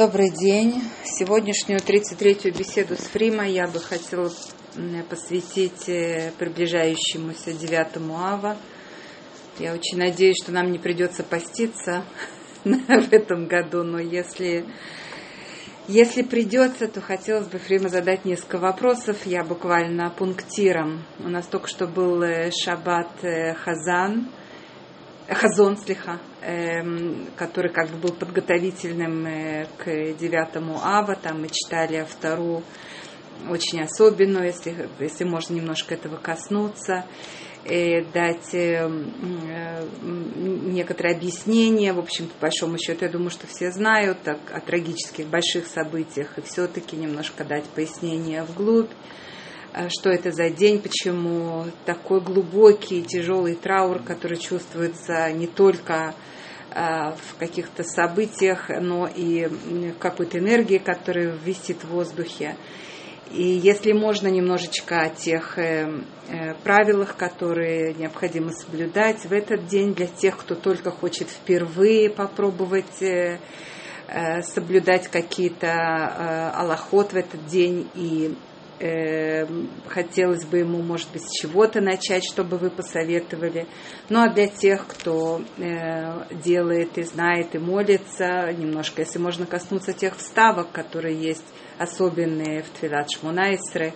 Добрый день. Сегодняшнюю 33-ю беседу с Фрима я бы хотела посвятить э, приближающемуся 9 ава. Я очень надеюсь, что нам не придется поститься в этом году, но если, если придется, то хотелось бы Фрима задать несколько вопросов. Я буквально пунктиром. У нас только что был э, шаббат э, Хазан, Хазон, слегка, эм, который как бы был подготовительным э, к девятому ава. Там мы читали вторую очень особенную, если, если можно немножко этого коснуться, э, дать э, некоторые объяснения. В общем, по большому счету, я думаю, что все знают так, о трагических больших событиях, и все-таки немножко дать пояснение вглубь. Э, что это за день, почему такой глубокий, тяжелый траур, который чувствуется не только э, в каких-то событиях, но и в какой-то энергии, которая висит в воздухе. И если можно немножечко о тех э, правилах, которые необходимо соблюдать в этот день для тех, кто только хочет впервые попробовать соблюдать какие-то аллахот в этот день и э, хотелось бы ему, может быть, с чего-то начать, чтобы вы посоветовали. Ну а для тех, кто э, делает и знает и молится, немножко, если можно коснуться тех вставок, которые есть особенные в Твилат Шмунайсре,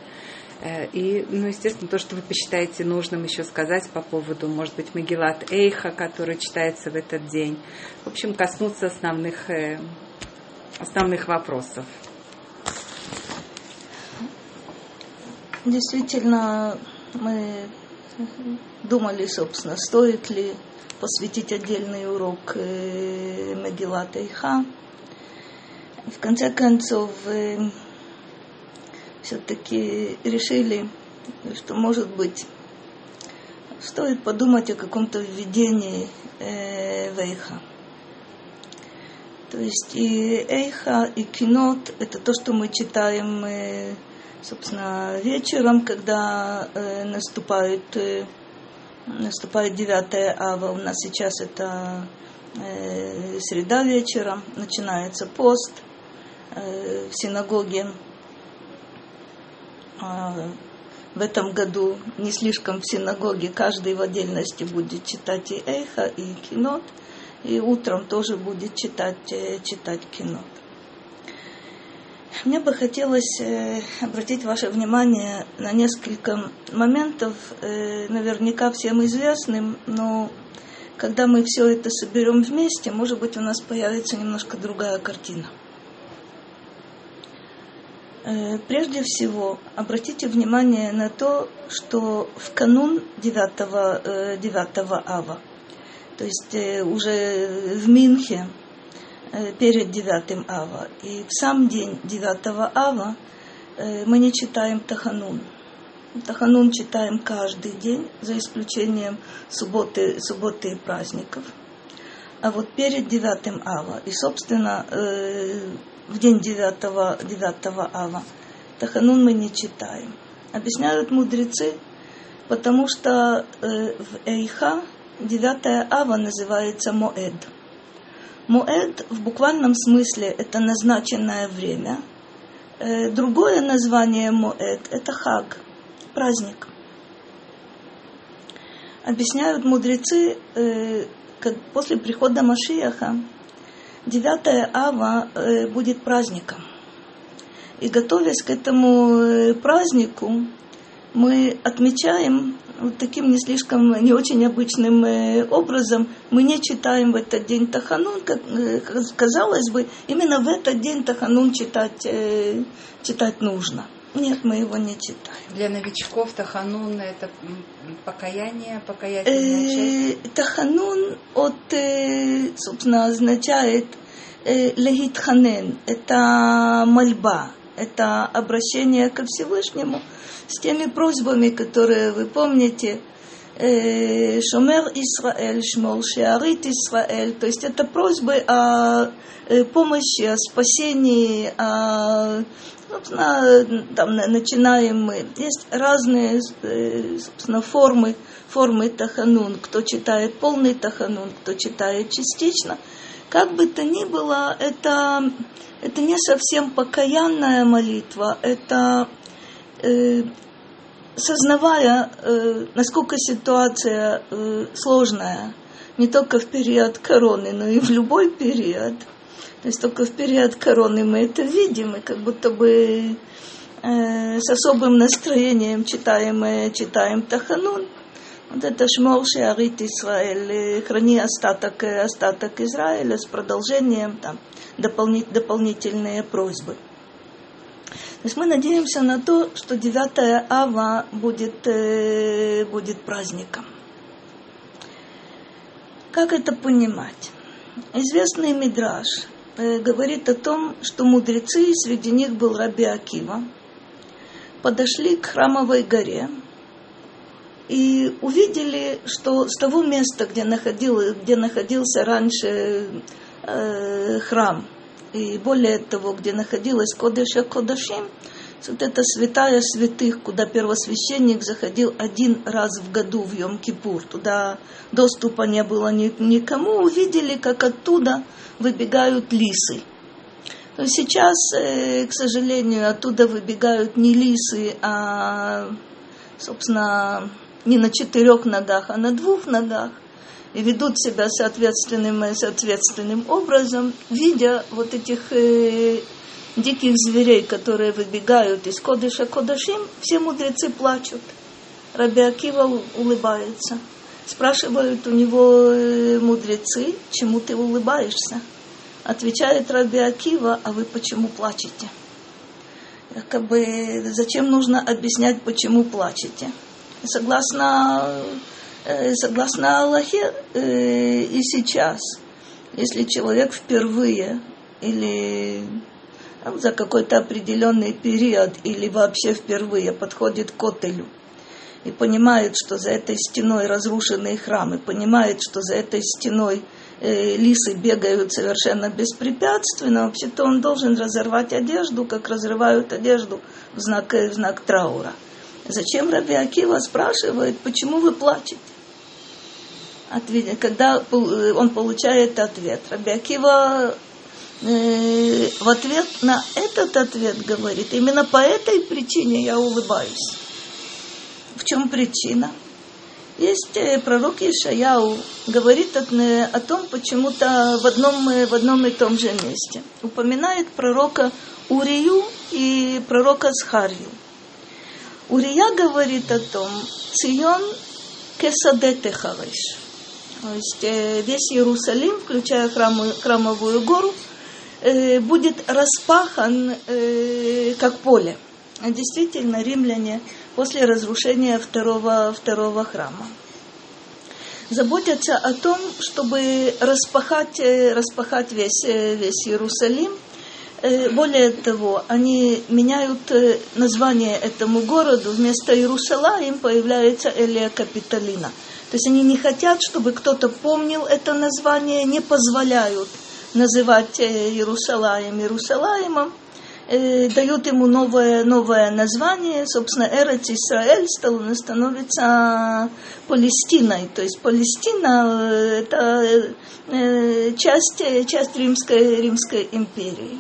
э, и, ну, естественно, то, что вы посчитаете нужным еще сказать по поводу, может быть, Магилат Эйха, который читается в этот день. В общем, коснуться основных, э, основных вопросов. Действительно, мы думали, собственно, стоит ли посвятить отдельный урок э, Магилата Иха. В конце концов, э, все-таки решили, что, может быть, стоит подумать о каком-то введении э, Эйха. То есть и Эйха, и Кинот – это то, что мы читаем собственно, вечером, когда э, наступает, э, наступает 9 ава, у нас сейчас это э, среда вечера, начинается пост э, в синагоге. А, в этом году не слишком в синагоге, каждый в отдельности будет читать и эхо, и кинот, и утром тоже будет читать, э, читать кинот. Мне бы хотелось э, обратить ваше внимание на несколько моментов, э, наверняка всем известным, но когда мы все это соберем вместе, может быть, у нас появится немножко другая картина. Э, прежде всего, обратите внимание на то, что в канун 9, 9 ава, то есть уже в Минхе, перед 9 ава. И в сам день 9 ава э, мы не читаем Таханун. Таханун читаем каждый день, за исключением субботы, субботы и праздников. А вот перед 9 ава, и, собственно, э, в день 9, 9 ава, Таханун мы не читаем. Объясняют мудрецы, потому что в Эйха 9 ава называется Моэд – Муэд в буквальном смысле это назначенное время. Э, другое название Муэд это хаг, праздник. Объясняют мудрецы, э, как после прихода Машияха 9 ава э, будет праздником. И готовясь к этому празднику, мы отмечаем таким не слишком, не очень обычным э, образом. Мы не читаем в этот день Таханун, как э, казалось бы, именно в этот день Таханун читать, э, читать нужно. Нет, мы его не читаем. Для новичков Таханун это покаяние, покаяние. Э, таханун от, собственно, означает легитханен, это мольба, это обращение ко Всевышнему – с теми просьбами, которые вы помните, э, Шомер Исраэль, Шмол Шиарит Исраэль, то есть это просьбы о э, помощи, о спасении, о, собственно, там начинаем мы. Есть разные, э, собственно, формы, формы таханун. Кто читает полный таханун, кто читает частично. Как бы то ни было, это, это не совсем покаянная молитва, это э, сознавая, э, насколько ситуация э, сложная, не только в период короны, но и в любой период. То есть только в период короны мы это видим, и как будто бы э, с особым настроением читаем, э, читаем Таханун. Вот это Шмор Шеарит Израиль, э, храни остаток, э, остаток Израиля с продолжением, там, дополнить, дополнительные просьбы. То есть мы надеемся на то, что 9 ава будет, э, будет праздником. Как это понимать? Известный Мидраш э, говорит о том, что мудрецы, среди них был Раби Акива, подошли к храмовой горе и увидели, что с того места, где, находил, где находился раньше э, храм, и более того, где находилась Кодыша Кодашим, вот это святая святых, куда первосвященник заходил один раз в году в Йом-Кипур. Туда доступа не было никому. Увидели, как оттуда выбегают лисы. Но сейчас, э, к сожалению, оттуда выбегают не лисы, а, собственно, не на четырех ногах, а на двух ногах и ведут себя соответственным, соответственным образом, видя вот этих э, диких зверей, которые выбегают из Кодыша Кодашим, все мудрецы плачут. Раби Акива улыбается. Спрашивают у него э, мудрецы, чему ты улыбаешься? Отвечает Раби Акива, а вы почему плачете? Как бы, зачем нужно объяснять, почему плачете? Согласно, э, согласно Аллахе э, и сейчас, если человек впервые или за какой-то определенный период или вообще впервые подходит к отелю и понимает, что за этой стеной разрушенный храм, и понимает, что за этой стеной э, лисы бегают совершенно беспрепятственно, вообще-то он должен разорвать одежду, как разрывают одежду в знак, в знак траура. Зачем Раби Акива спрашивает, почему вы плачете? Ответ, когда э, он получает ответ, Раби Акива Э, в ответ на этот ответ говорит, именно по этой причине я улыбаюсь. В чем причина? Есть э, пророк Ишаяу, говорит о, э, о том почему-то в одном, в одном и том же месте. Упоминает пророка Урию и пророка Схарью. Урия говорит о том, Цион кесадете хариш. То есть весь Иерусалим, включая храм, храмовую гору, Э, будет распахан э, как поле. Действительно, римляне после разрушения второго, второго храма заботятся о том, чтобы распахать, э, распахать весь, весь Иерусалим. Более того, они меняют название этому городу. Вместо Иерусалим появляется Элия Капитолина. То есть они не хотят, чтобы кто-то помнил это название, не позволяют – называть э, Иерусалим Иерусалимом, э, дают ему новое, новое название, собственно, Эрец Исраэль становится Палестиной. То есть Палестина э, – это часть, часть Римской, Римской империи.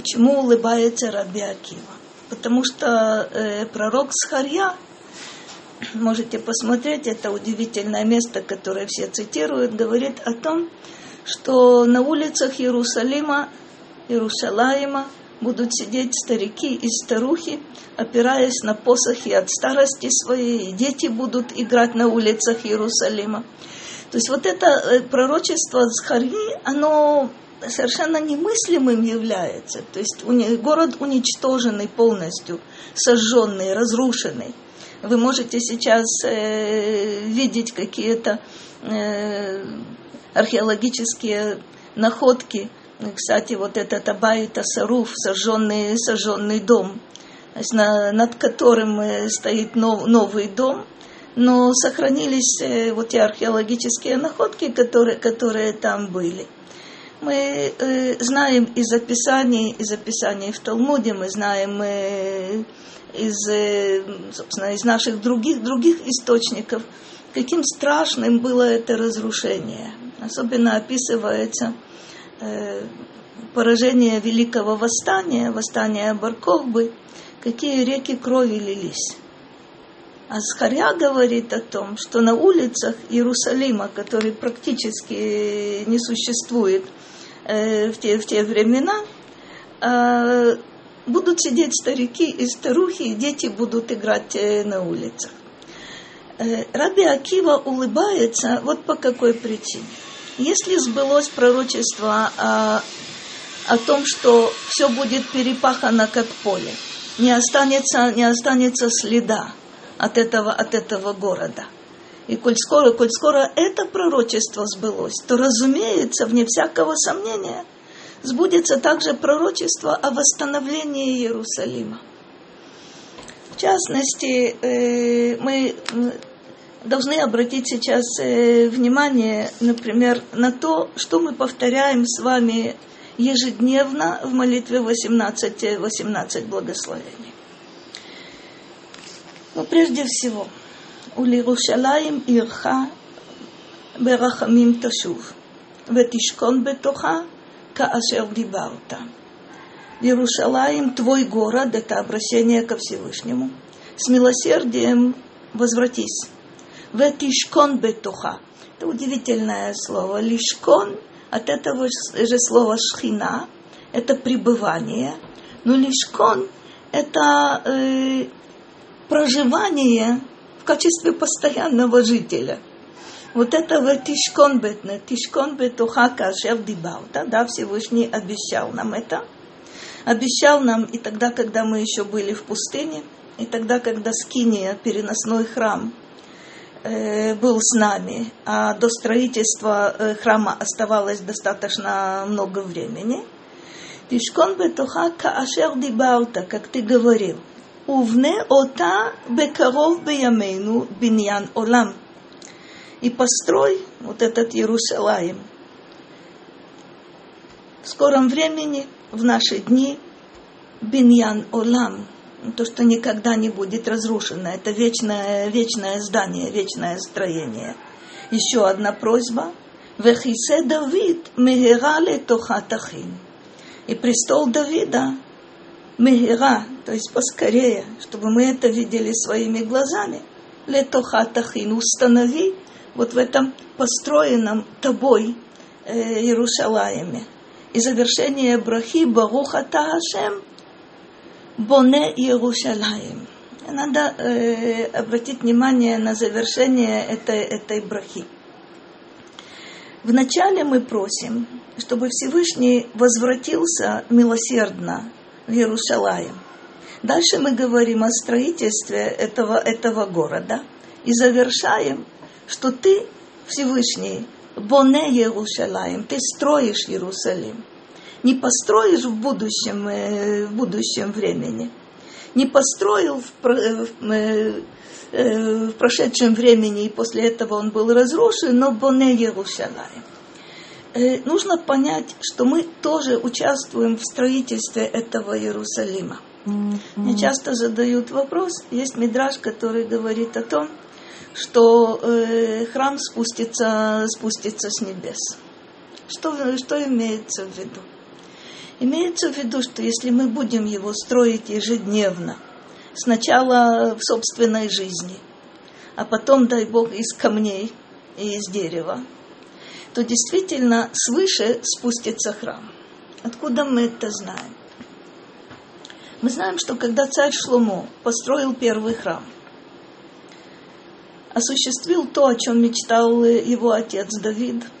Почему улыбается Раби Акива? Потому что э, пророк Схарья, можете посмотреть, это удивительное место, которое все цитируют, говорит о том, что на улицах Иерусалима, Иерусалима будут сидеть старики и старухи, опираясь на посохи от старости своей, и дети будут играть на улицах Иерусалима. То есть вот это э, пророчество Захарьи, оно совершенно немыслимым является. То есть город уничтоженный полностью, сожженный, разрушенный. Вы можете сейчас э, видеть какие-то э, археологические находки. Кстати, вот этот Абайт Асаруф, сожженный, сожженный дом, на, над которым э, стоит нов, новый дом, но сохранились э, вот те археологические находки, которые, которые там были. Мы э, знаем из описаний, из описаний в Талмуде, мы знаем э, из, э, собственно, из наших других, других источников – каким страшным было это разрушение. Особенно описывается э, поражение Великого Восстания, восстания Барковбы, какие реки крови лились. А Схаря говорит о том, что на улицах Иерусалима, который практически не существует э, в, те, в те времена, э, будут сидеть старики и старухи, и дети будут играть э, на улицах. Раби Акива улыбается вот по какой причине. Если сбылось пророчество о, о том, что все будет перепахано как поле, не останется, не останется следа от этого, от этого города. И коль скоро, коль скоро это пророчество сбылось, то, разумеется, вне всякого сомнения, сбудется также пророчество о восстановлении Иерусалима. В частности, э, мы должны обратить сейчас э, внимание, например, на то, что мы повторяем с вами ежедневно в молитве 18, 18 благословений. Но прежде всего, у Лирушалаем Ирха Берахамим Ташув, ותשכון בתוכה כאשר דיברת. Иерушалаем, твой город, это обращение ко Всевышнему. С милосердием возвратись Ветишкон бетуха. Это удивительное слово. Лишкон от этого же слова шхина. Это пребывание. Но лишкон это э, проживание в качестве постоянного жителя. Вот это ветишкон бетне, тишкон бетуха кашер дибаута, да, Всевышний обещал нам это. Обещал нам и тогда, когда мы еще были в пустыне, и тогда, когда Скиния, переносной храм, Э, был с нами, а до строительства э, храма оставалось достаточно много времени. Тишкон бетуха каашер дибаута, как ты говорил. Увне ота бекаров беямейну биньян олам. И построй вот этот Иерусалим. В скором времени, в наши дни, биньян олам – то, что никогда не будет разрушено. Это вечное, вечное здание, вечное строение. Еще одна просьба. Вехисе Давид мегерале тохатахин. И престол Давида мегера, то есть поскорее, чтобы мы это видели своими глазами. Летохатахин установи вот в этом построенном тобой э, Иерусалиме. И завершение брахи Баруха Тахашем Боне Иерусалим. Надо э, обратить внимание на завершение этой, этой брахи. Вначале мы просим, чтобы Всевышний возвратился милосердно в Иерусалим. Дальше мы говорим о строительстве этого, этого города и завершаем, что ты, Всевышний, Боне Иерусалим, ты строишь Иерусалим не построишь в будущем, э, в будущем времени. Не построил в, э, э, в прошедшем времени, и после этого он был разрушен, но Боне Иерусалим. Нужно понять, что мы тоже участвуем в строительстве этого Иерусалима. Mm-hmm. Мне часто задают вопрос, есть мидраж, который говорит о том, что э, храм спустится, спустится с небес. Что, что имеется в виду? Имеется в виду, что если мы будем его строить ежедневно, сначала в собственной жизни, а потом, дай Бог, из камней и из дерева, то действительно свыше спустится храм. Откуда мы это знаем? Мы знаем, что когда царь Шломо построил первый храм, осуществил то, о чем мечтал его отец Давид –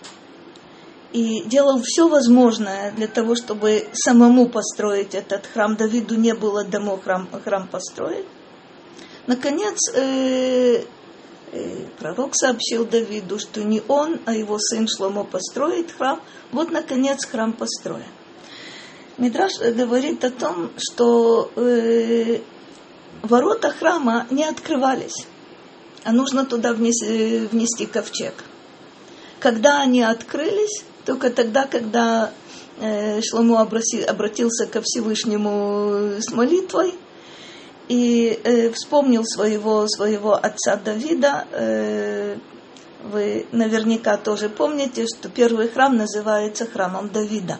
и делал все возможное для того, чтобы самому построить этот храм. Давиду не было домов храм, храм построить. Наконец, э, пророк сообщил Давиду, что не он, а его сын Шломо построит храм. Вот, наконец, храм построен. Мидраш говорит о том, что э, ворота храма не открывались, а нужно туда внести, внести ковчег. Когда они открылись, только тогда, когда э, Шломо обратился ко Всевышнему с молитвой, и э, вспомнил своего, своего отца Давида. Э, вы наверняка тоже помните, что первый храм называется храмом Давида.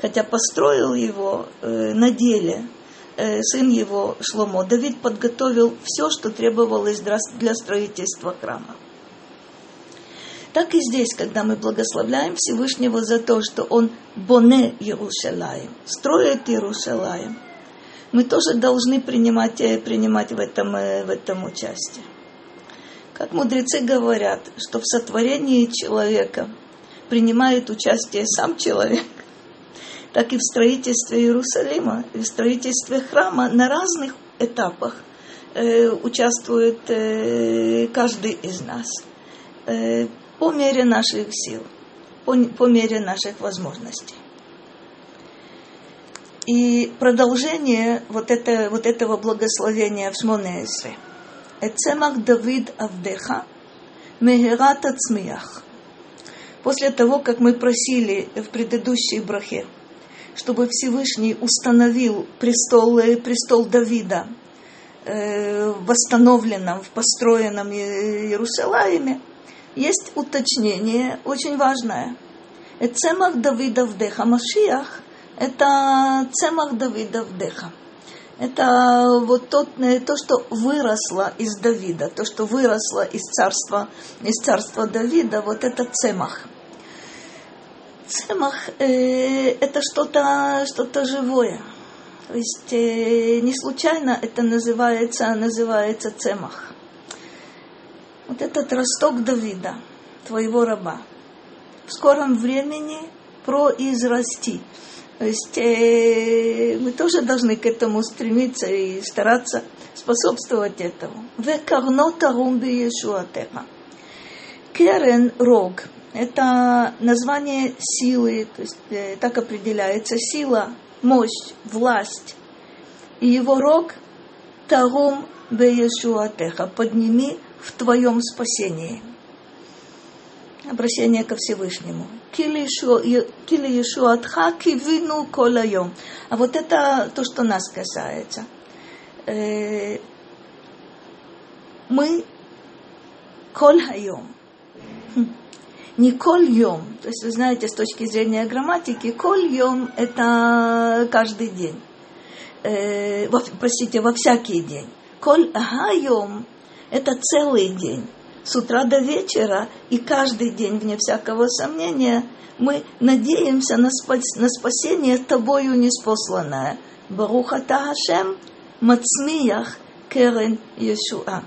Хотя построил его э, на деле э, сын его Шломо. Давид подготовил все, что требовалось для строительства храма. Так и здесь, когда мы благословляем Всевышнего за то, что Он боне Иерусалим, строит Иерусалим, мы тоже должны принимать, э, принимать в, этом, э, в этом участие. Как мудрецы говорят, что в сотворении человека принимает участие сам человек, так и в строительстве Иерусалима, и в строительстве храма на разных этапах э, участвует э, каждый из нас э, по мере наших сил, по, по мере наших возможностей. И продолжение вот, это, вот этого благословения в Шмонесре. Эцемах Давид Авдеха Мегерат Ацмиях. После того, как мы просили в предыдущей брахе, чтобы Всевышний установил престол, э, престол Давида э, в восстановленном, в построенном Иерусалиме, есть уточнение очень важное. Эцемах Давида Вдеха Машиах – это цемах Давида вдеха. Это вот тот, э, то, что выросло из Давида, то, что выросло из царства, из царства Давида, вот это цемах. Цемах э, это что-то что живое. То есть э, не случайно это называется, называется цемах. Вот этот росток Давида, твоего раба, в скором времени произрасти. То есть э, мы тоже должны к этому стремиться и стараться способствовать этому. Векарнотарум биешуатеха. Керен рог – это название силы, то есть э, так определяется сила, мощь, власть. И его рог – тарум беешуатеха – подними в твоем спасении – обращение ко Всевышнему. Кили Ешуатха кивину колайом. А вот это то, что нас касается. Э, мы коль хайом. Хм. Не коль йом. То есть, вы знаете, с точки зрения грамматики, коль йом – это каждый день. Э, простите, во всякий день. Коль хайом – это целый день с утра до вечера и каждый день, вне всякого сомнения, мы надеемся на, спас, на спасение тобою неспосланное. Баруха Тахашем Мацмиях Керен Иешуа.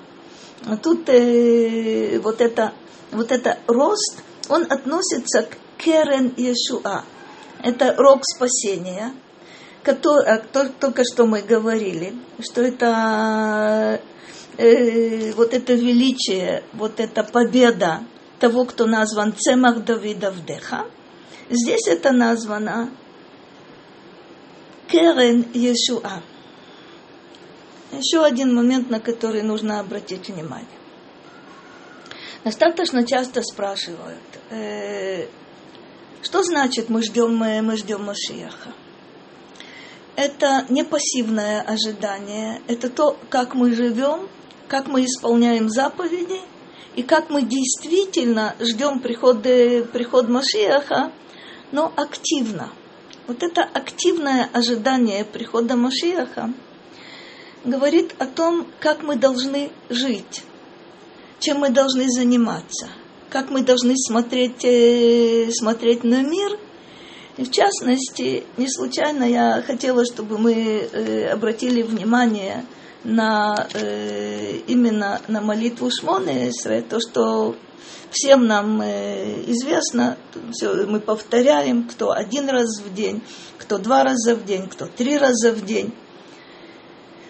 А тут э, вот, это, вот это рост, он относится к Керен Иешуа. Это рог спасения, который, только что мы говорили, что это э, вот это величие, вот эта победа того, кто назван Цемах Давида Вдеха, здесь это названо Керен Иешуа. Еще один момент, на который нужно обратить внимание. Достаточно часто спрашивают, э, что значит мы ждем, мы, мы ждем Машиаха? Это не пассивное ожидание, это то, как мы живем как мы исполняем заповеди и как мы действительно ждем приход, приход Машиаха, но активно. Вот это активное ожидание прихода Машиаха говорит о том, как мы должны жить, чем мы должны заниматься, как мы должны смотреть, э, смотреть на мир. И в частности, не случайно я хотела, чтобы мы э, обратили внимание – на, э, именно на молитву Шмонесре, то, что всем нам э, известно, все мы повторяем, кто один раз в день, кто два раза в день, кто три раза в день.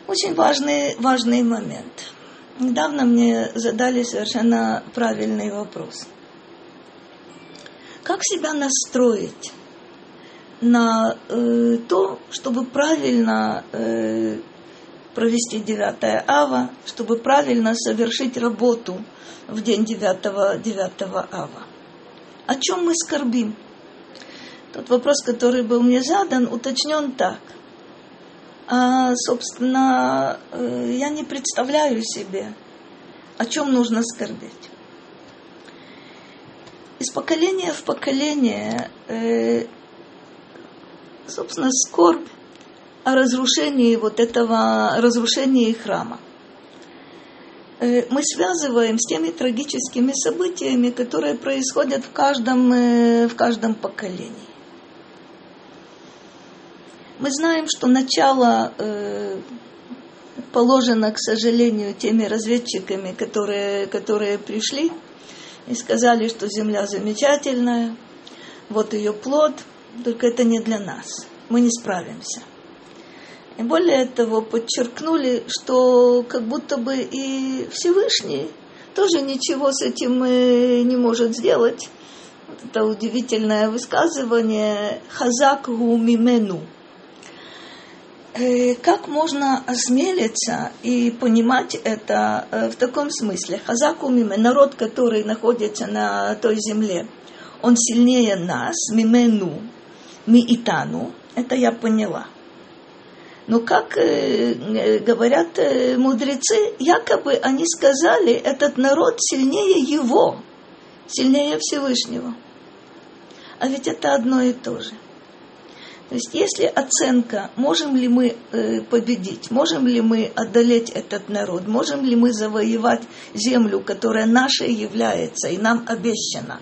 Очень важный, важный момент. Недавно мне задали совершенно правильный вопрос. Как себя настроить на э, то, чтобы правильно э, провести 9 ава, чтобы правильно совершить работу в день 9, 9 ава. О чем мы скорбим? Тот вопрос, который был мне задан, уточнен так. А, собственно, э, я не представляю себе, о чем нужно скорбеть. Из поколения в поколение, э, собственно, скорбь о разрушении вот этого, разрушении храма э, мы связываем с теми трагическими событиями, которые происходят в каждом, в каждом поколении. Мы знаем, что начало э, положено, к сожалению, теми разведчиками, которые, которые пришли и сказали, что Земля замечательная, вот ее плод, только это не для нас, мы не справимся. И более того, подчеркнули, что как будто бы и Всевышний тоже ничего с этим э, не может сделать. Это удивительное высказывание «Хазак гу мимену» Э, как можно осмелиться и понимать это э, в таком смысле? Хазаку миме, народ, который находится на той земле, он сильнее нас, мимену, ми итану, это я поняла. Но как э, говорят мудрецы, якобы они сказали, этот народ сильнее его, сильнее Всевышнего. А ведь это одно и то же. То есть если оценка, можем ли мы э, победить, можем ли мы одолеть этот народ, можем ли мы завоевать землю, которая нашей является и нам обещана.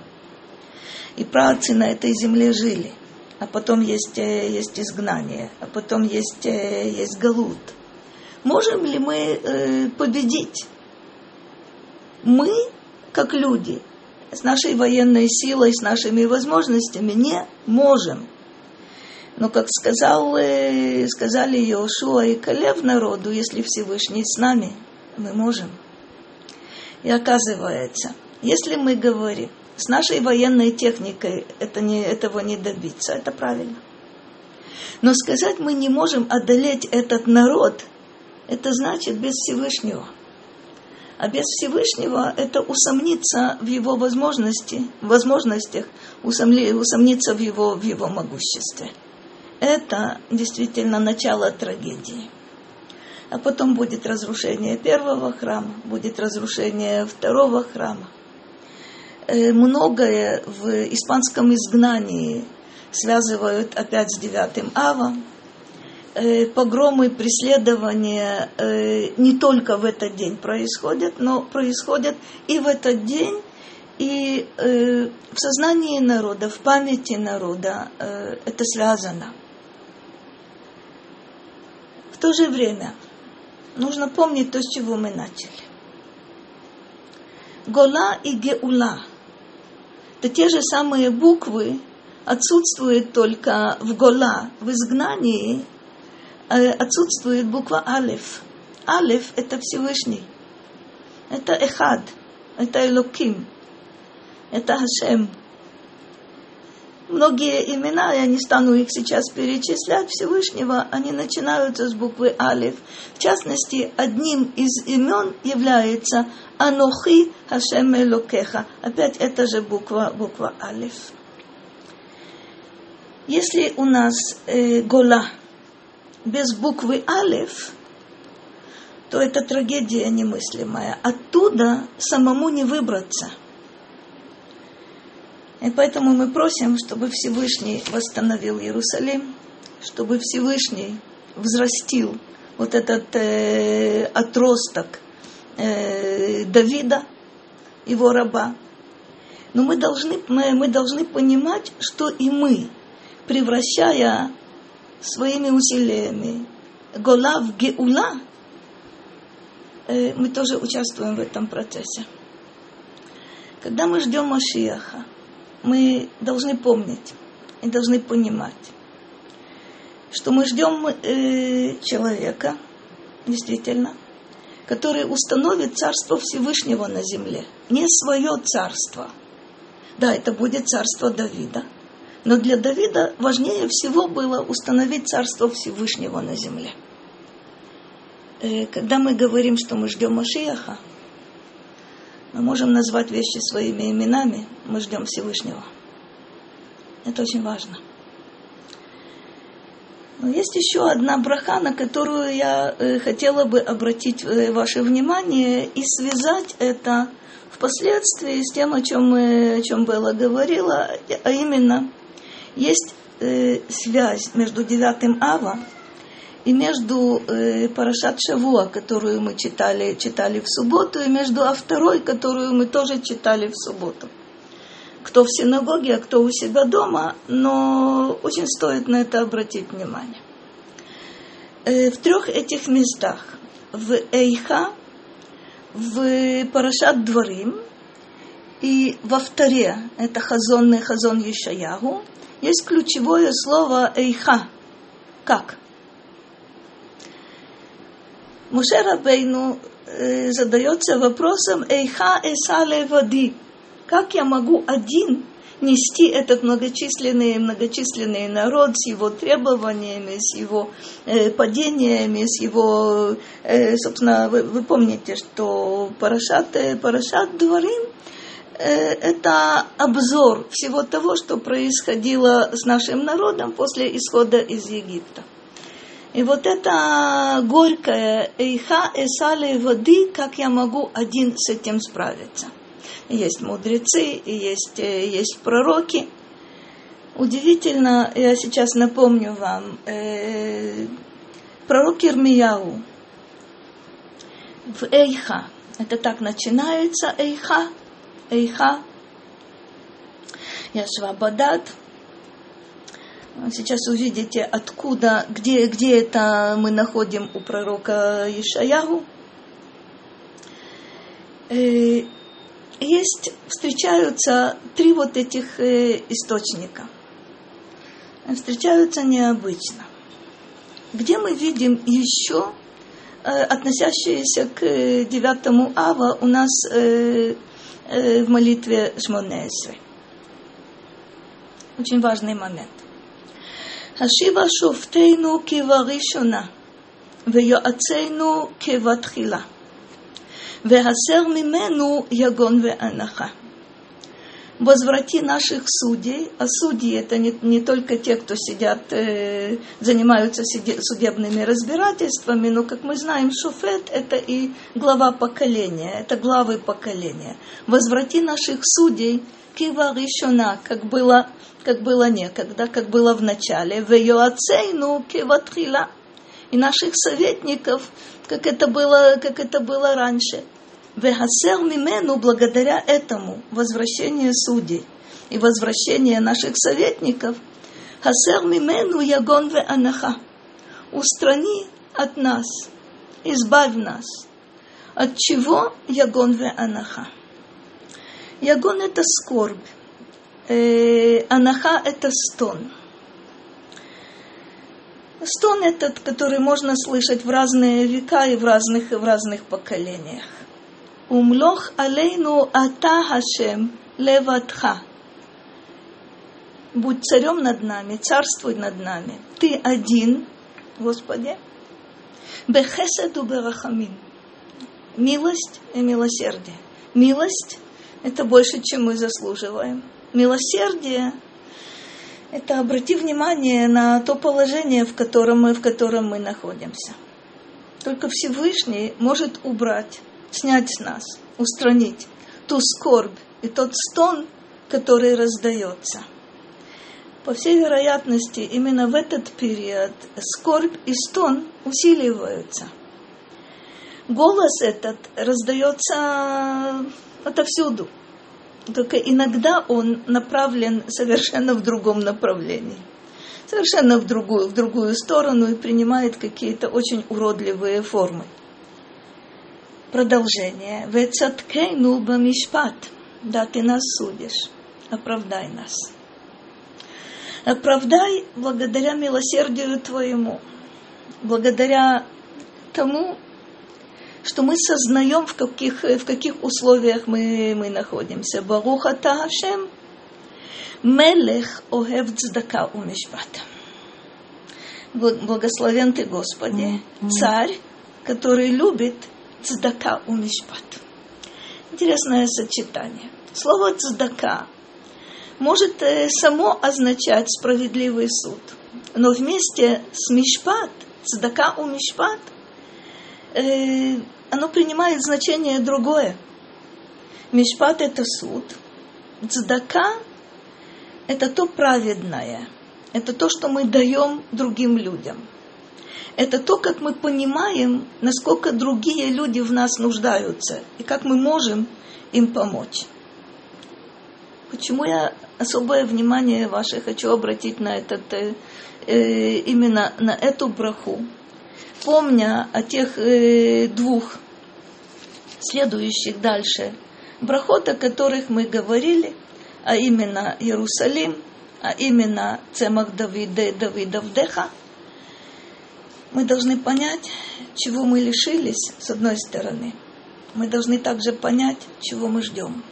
И праотцы на этой земле жили, а потом есть, э, есть изгнание, а потом есть, э, есть галут. Можем ли мы э, победить? Мы, как люди, с нашей военной силой, с нашими возможностями не можем – но, как сказал, сказали Иошуа и Калев народу, если Всевышний с нами, мы можем. И оказывается, если мы говорим, с нашей военной техникой это не, этого не добиться, это правильно. Но сказать мы не можем одолеть этот народ, это значит без Всевышнего. А без Всевышнего это усомниться в его возможности, возможностях, усомниться в его, в его могуществе это действительно начало трагедии. А потом будет разрушение первого храма, будет разрушение второго храма. Э, многое в испанском изгнании связывают опять с девятым авом. Э, погромы, преследования э, не только в этот день происходят, но происходят и в этот день, и в сознании народа, в памяти народа это связано то же время нужно помнить то, с чего мы начали. Гола и Геула – это те же самые буквы, отсутствует только в Гола, в изгнании, э, отсутствует буква Алиф. Алиф – это Всевышний. Это Эхад, это Элоким, это Хашем – многие имена, я не стану их сейчас перечислять, Всевышнего, они начинаются с буквы Алиф. В частности, одним из имен является Анохи Хашем Элокеха. Опять эта же буква, буква Алиф. Если у нас э, Гола без буквы Алиф, то это трагедия немыслимая. Оттуда самому не выбраться – и поэтому мы просим, чтобы Всевышний восстановил Иерусалим, чтобы Всевышний взрастил вот этот э, отросток э, Давида, его раба. Но мы должны, мы, мы должны понимать, что и мы, превращая своими усилиями Гола в Геула, э, мы тоже участвуем в этом процессе. Когда мы ждем Машиаха, мы должны помнить и должны понимать, что мы ждем э, человека, действительно, который установит царство Всевышнего на земле, не свое царство. Да, это будет царство Давида, но для Давида важнее всего было установить царство Всевышнего на земле. Э, когда мы говорим, что мы ждем Машияха, мы можем назвать вещи своими именами, мы ждем Всевышнего. Это очень важно. Но есть еще одна браха, на которую я э, хотела бы обратить э, ваше внимание и связать это впоследствии с тем, о чем, мы, о чем Белла говорила, а именно есть э, связь между девятым Ава и между э, Парашат Шавуа, которую мы читали, читали в субботу, и между а второй, которую мы тоже читали в субботу кто в синагоге, а кто у себя дома, но очень стоит на это обратить внимание. Э, в трех этих местах, в Эйха, в Парашат Дворим и во вторе, это Хазон Хазон Ешаягу, есть ключевое слово Эйха. Как? Муше Рабейну э, задается вопросом Эйха Эсале Води – как я могу один нести этот многочисленный, многочисленный народ с его требованиями, с его э, падениями, с его, э, собственно, вы, вы помните, что Парашат, э, Парашат Дворим э, это обзор всего того, что происходило с нашим народом после исхода из Египта. И вот это горькое «Эйха эсали воды», как я могу один с этим справиться – есть мудрецы, есть, э, есть пророки. Удивительно, я сейчас напомню вам, э, пророк Ирмияу в Эйха, это так начинается Эйха, Эйха, Яшвабадат. Сейчас увидите, откуда, где, где это мы находим у пророка Ишаягу. Э, есть, встречаются три вот этих э, источника. Встречаются необычно. Где мы видим еще э, относящиеся к девятому ава у нас в молитве Шмонесры. Очень важный момент. השיבה שופטינו כבראשונה, ויועצינו כבתחילה, והסר ממנו יגון ואנחה. Возврати наших судей, а судьи это не, не только те, кто сидят, э, занимаются судебными разбирательствами, но, как мы знаем, шуфет это и глава поколения, это главы поколения. Возврати наших судей кива ришона, как было, как было некогда, как было в начале, в йоацейну киватхила, и наших советников, как это было, как это было раньше. Вехасер мимену благодаря этому возвращение судей и возвращение наших советников, хасер мимену ягон ве анаха. Устрани от нас, избавь нас. От чего ягон ве анаха? Ягон это скорбь, э, анаха это стон. Стон этот, который можно слышать в разные века и в разных, в разных поколениях. Умлох алейну ата Хашем леватха. Будь царем над нами, царствуй над нами. Ты один, Господи. Бехеседу берахамин. Милость и милосердие. Милость – это больше, чем мы заслуживаем. Милосердие это обрати внимание на то положение, в котором мы, в котором мы находимся. Только Всевышний может убрать, снять с нас, устранить ту скорбь и тот стон, который раздается. По всей вероятности, именно в этот период скорбь и стон усиливаются. Голос этот раздается отовсюду – только иногда он направлен совершенно в другом направлении. Совершенно в другую, в другую сторону и принимает какие-то очень уродливые формы. Продолжение. Вецаткейну бамишпат. Да, ты нас судишь. Оправдай нас. Оправдай благодаря милосердию Твоему. Благодаря тому, что мы сознаем, в каких, в каких условиях мы, мы находимся. Баруха Тахашем, Мелех Огев Цдака Умишбат. Благословен ты, Господи, царь, который любит Цдака Умишбат. Интересное сочетание. Слово цдака может э, само означать справедливый суд. Но вместе с мишпат, цдака у мишпат, э, оно принимает значение другое. Мишпат – это суд. Цдака – это то праведное. Это то, что мы даем другим людям. Это то, как мы понимаем, насколько другие люди в нас нуждаются и как мы можем им помочь. Почему я особое внимание ваше хочу обратить на этот, э, э, именно на эту браху, помня о тех э, двух следующих дальше брахот, о которых мы говорили, а именно Иерусалим, а именно Цемах Давида, Давидов Деха, мы должны понять, чего мы лишились, с одной стороны. Мы должны также понять, чего мы ждем.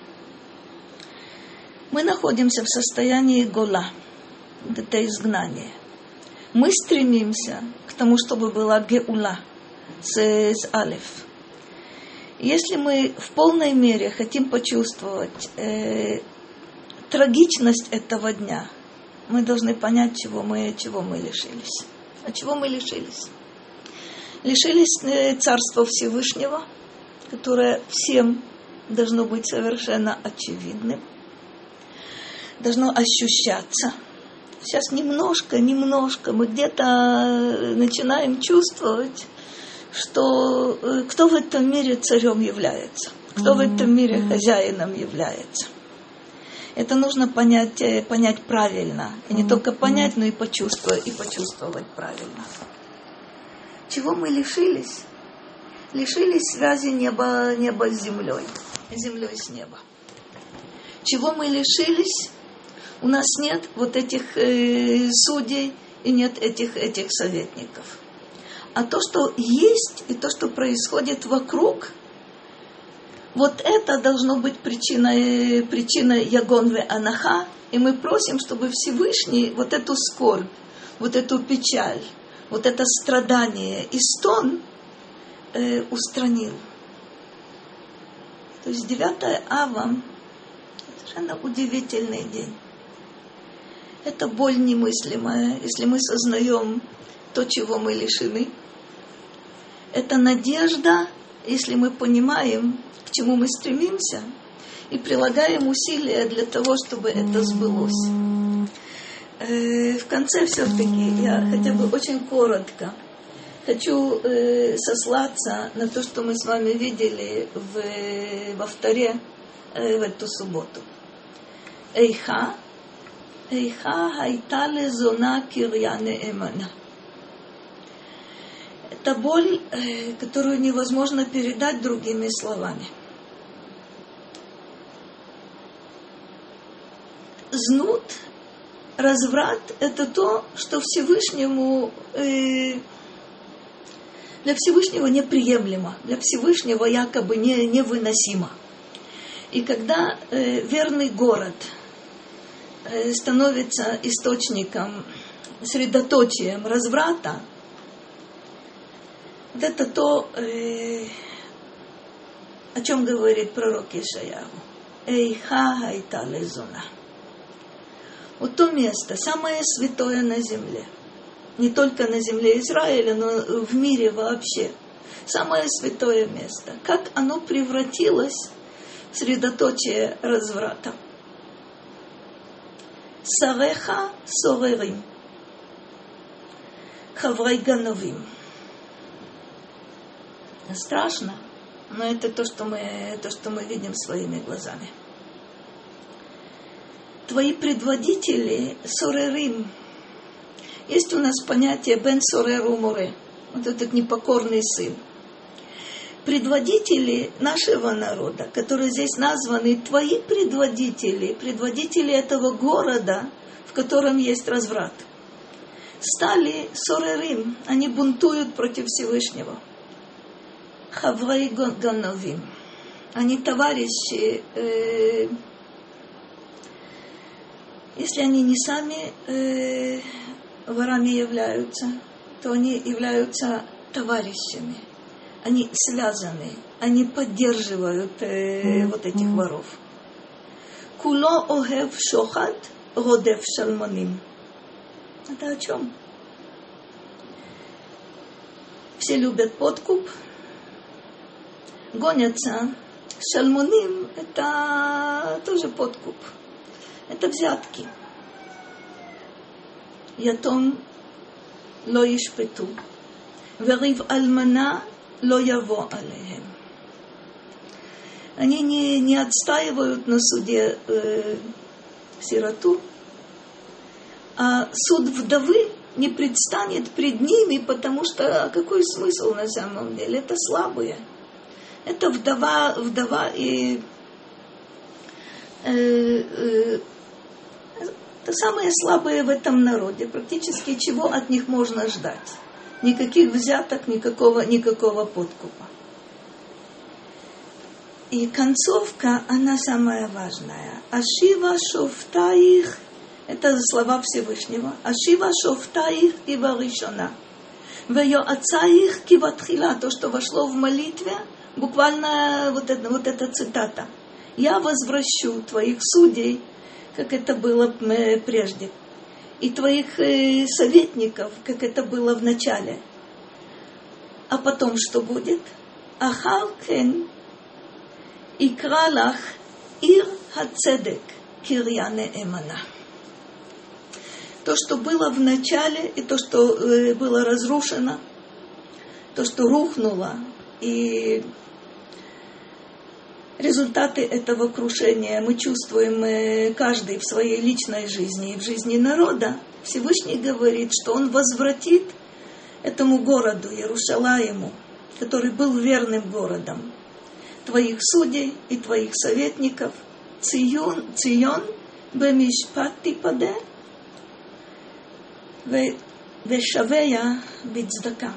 Мы находимся в состоянии гола, это изгнание. Мы стремимся к тому, чтобы была геула с, с алиф. Если мы в полной мере хотим почувствовать э, трагичность этого дня, мы должны понять, чего мы, чего мы лишились. А чего мы лишились? Лишились э, Царства Всевышнего, которое всем должно быть совершенно очевидным – должно ощущаться. Сейчас немножко, немножко мы где-то э, начинаем чувствовать, что э, кто в этом мире царем является, кто в этом мире хозяином является. Это нужно понять, э, понять правильно. И не только понять, но и почувствовать, и почувствовать правильно. Чего мы лишились? Лишились связи неба, неба с землей, землей с неба. Чего мы лишились? у нас нет вот этих э, судей и нет этих, этих советников. А то, что есть и то, что происходит вокруг, вот это должно быть причиной, причиной Ягонве Анаха, и мы просим, чтобы Всевышний вот эту скорбь, вот эту печаль, вот это страдание и стон э, устранил. То есть 9 ава – совершенно удивительный день это боль немыслимая, если мы сознаем то, чего мы лишены. Это надежда, если мы понимаем, к чему мы стремимся, и прилагаем усилия для того, чтобы это сбылось. Э, в конце все-таки я хотя бы очень коротко хочу э, сослаться на то, что мы с вами видели в, во вторе э, в эту субботу. Эйха, Эйха хайтале зона кирьяне эмана – это боль, э, которую невозможно передать другими словами. Знут, разврат – это то, что Всевышнему, э, для Всевышнего неприемлемо, для Всевышнего якобы не, невыносимо. И когда э, верный город – Э, становится источником, средоточием разврата, вот это то, э, о чем говорит пророк Ишаяу. Эйха хайта лезуна. Вот то место, самое святое на земле. Не только на земле Израиля, но в мире вообще. Самое святое место. Как оно превратилось в средоточие разврата. Сареха сорерим. Хаврай гановим. Страшно, но это то, что мы, то, что мы видим своими глазами. Твои предводители сорерим. Есть у нас понятие бен сореру море. Вот этот непокорный сын предводители нашего народа, которые здесь названы, твои предводители, предводители этого города, в котором есть разврат, стали сорерим, они бунтуют против Всевышнего. Хаврей Гановим. Они товарищи, э, если они не сами э, ворами являются, то они являются товарищами они связаны, они поддерживают э, вот этих воров. Куло огев шохат родев шалманим. Это о чем? Все любят подкуп, гонятся а? шальмуним, это тоже подкуп. Это взятки. Ятом ло ишпету. Верив алмана ло яво алехем. Они не, не отстаивают на суде э, сироту, а суд вдовы не предстанет пред ними, потому что какой смысл на самом деле? Это слабые. Это вдова, вдова и э, э, это самые слабые в этом народе. Практически чего от них можно ждать? Никаких взяток, никакого, никакого подкупа. И концовка, она самая важная. Ашива шофтаих, это слова Всевышнего. Ашива шофтаих киваришона. Веё отцаих киватхила, то, что вошло в молитве, буквально вот, это, вот эта цитата. Я возвращу твоих судей, как это было прежде, и твоих э, советников, как это было в начале. А потом что будет? Ахалкен Икралах Ир Хацедек Кирьяне Эмана. То, что было в начале, и то, что э, было разрушено, то, что рухнуло, и результаты этого крушения мы чувствуем э, каждый в своей личной жизни и в жизни народа. Всевышний говорит, что он возвратит этому городу, Иерусалиму, который был верным городом, твоих судей и твоих советников, Цион, Цион, Бемишпат Типаде, Вешавея Бицдака.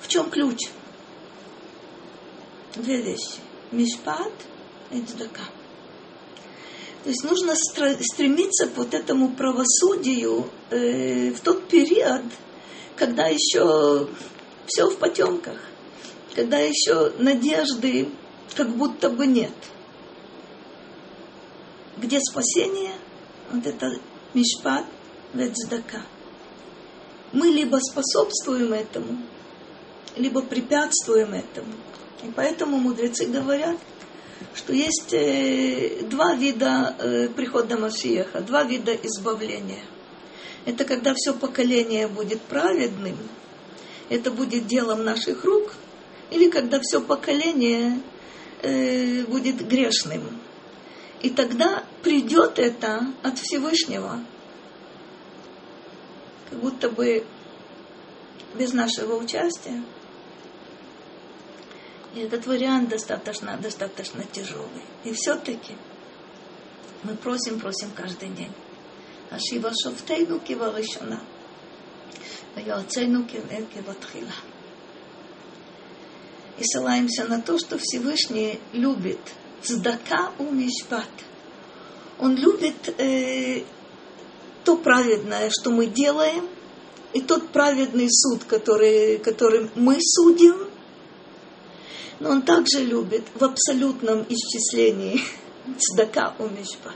В чем ключ? Две вещи. Мишпат и Цдака. То есть нужно стремиться к вот этому правосудию э, в тот период, когда еще все в потемках когда еще надежды как будто бы нет. Где спасение? Вот это мишпат ведздака. Мы либо способствуем этому, либо препятствуем этому. И поэтому мудрецы говорят, что есть э, два вида э, прихода Машиеха, два вида избавления. Это когда все поколение будет праведным, это будет делом наших рук – или когда все поколение э, будет грешным. И тогда придет это от Всевышнего, как будто бы без нашего участия. И этот вариант достаточно, достаточно тяжелый. И все-таки мы просим, просим каждый день. А Ашива шофтейну э, киваришона. Ваяцейну киватхила. И ссылаемся на то, что Всевышний любит цдака у мишбат. Он любит э, то праведное, что мы делаем, и тот праведный суд, который, которым мы судим – но он также любит в абсолютном исчислении цдака у мишпат.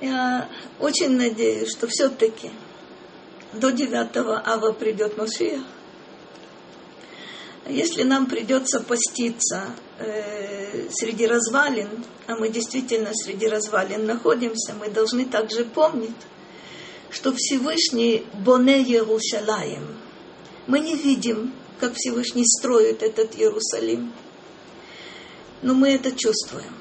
Я очень надеюсь, что все-таки до 9 ава придет Машиах, если нам придется поститься э, среди развалин, а мы действительно среди развалин находимся, мы должны также помнить, что Всевышний Боне Иерусалим. Мы не видим, как Всевышний строит этот Иерусалим, но мы это чувствуем.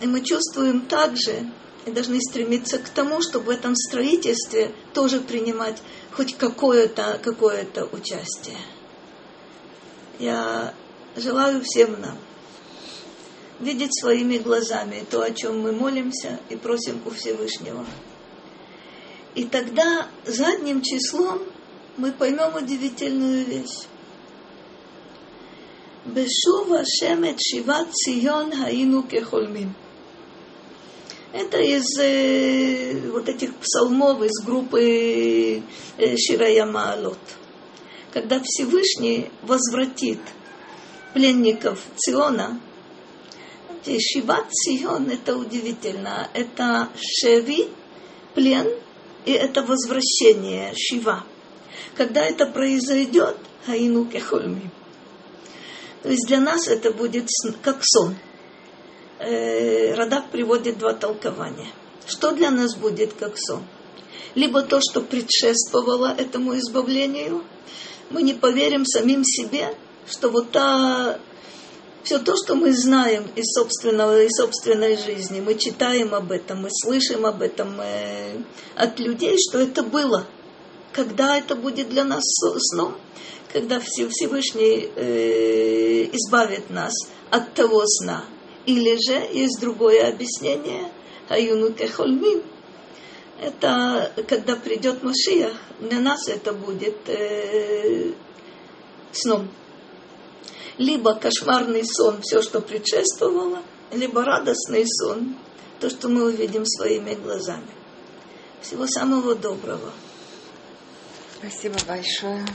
И мы чувствуем также, и должны стремиться к тому, чтобы в этом строительстве тоже принимать хоть какое-то какое участие. Я желаю всем нам видеть своими глазами то, о чем мы молимся и просим у Всевышнего. И тогда задним числом мы поймем удивительную вещь. Бешува шемет шиват цион хаину кехольмим. Это из э, вот этих псалмов, из группы э, Ширая Маалот когда Всевышний возвратит пленников Циона, Шиват Цион, это удивительно, это Шеви плен и это возвращение Шива. Когда это произойдет, Хаину Кехольми. То есть для нас это будет как сон. Э, Радак приводит два толкования. Что для нас будет как сон? Либо то, что предшествовало этому избавлению, мы не поверим самим себе, что вот та все то, что мы знаем из собственного, из собственной жизни, мы читаем об этом, мы слышим об этом э, от людей, что это было. Когда это будет для нас сном? Когда Всевышний э, избавит нас от того сна. Или же есть другое объяснение, Аюну Кехольмин, это когда придет Машиах, для нас это будет э, сном либо кошмарный сон, все, что предшествовало, либо радостный сон, то, что мы увидим своими глазами. Всего самого доброго. Спасибо большое.